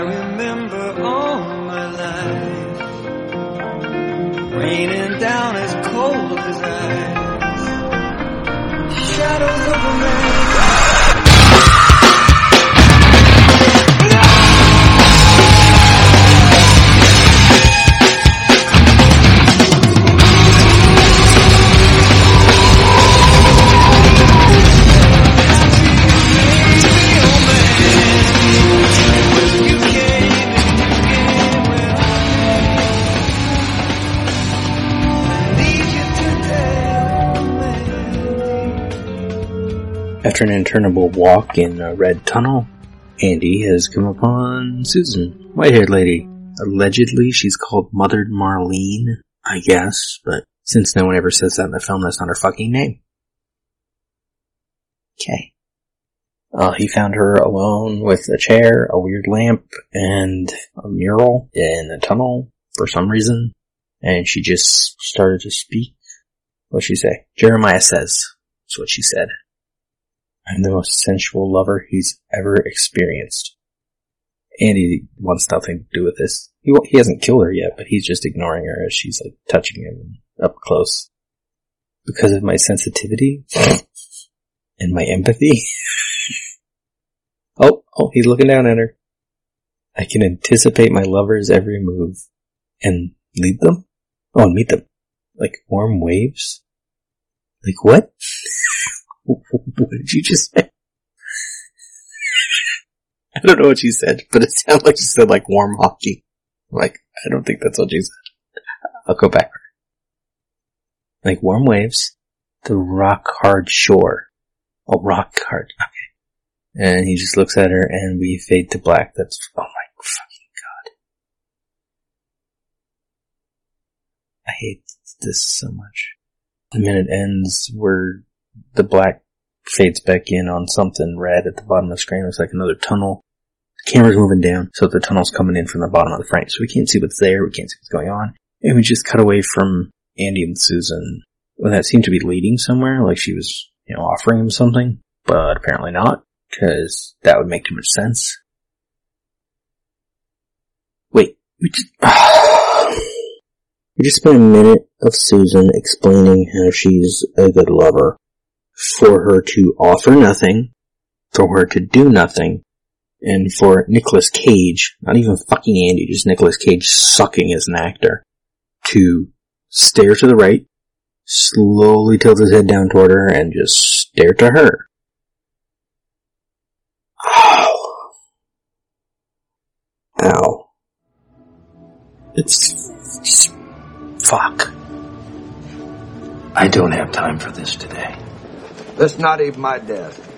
remember all my life. Raining down as cold as ice. After an interminable walk in a red tunnel, Andy has come upon Susan, white-haired lady. Allegedly, she's called Mother Marlene, I guess, but since no one ever says that in the film, that's not her fucking name. Okay. Uh, he found her alone with a chair, a weird lamp, and a mural in a tunnel for some reason. And she just started to speak. What'd she say? Jeremiah says. That's what she said. I'm the most sensual lover he's ever experienced. Andy wants nothing to do with this. He, he hasn't killed her yet, but he's just ignoring her as she's like touching him up close. Because of my sensitivity and my empathy. oh, oh, he's looking down at her. I can anticipate my lover's every move and lead them? Oh, and meet them. Like warm waves? Like what? what did you just say? I don't know what you said, but it sounded like you said like warm hockey. Like, I don't think that's what you said. I'll go back. Like warm waves, the rock hard shore. Oh, rock hard. Okay. And he just looks at her and we fade to black. That's, oh my fucking god. I hate this so much. The minute ends, where the black fades back in on something red at the bottom of the screen. Looks like another tunnel. The camera's moving down, so the tunnel's coming in from the bottom of the frame. So we can't see what's there, we can't see what's going on. And we just cut away from Andy and Susan. Well, that seemed to be leading somewhere, like she was, you know, offering him something, but apparently not, because that would make too much sense. Wait, we just, we just spent a minute of Susan explaining how she's a good lover. For her to offer nothing, for her to do nothing, and for Nicolas Cage, not even fucking Andy, just Nicolas Cage sucking as an actor, to stare to the right, slowly tilt his head down toward her, and just stare to her. Ow. Ow. It's fuck. I don't have time for this today. That's not even my desk.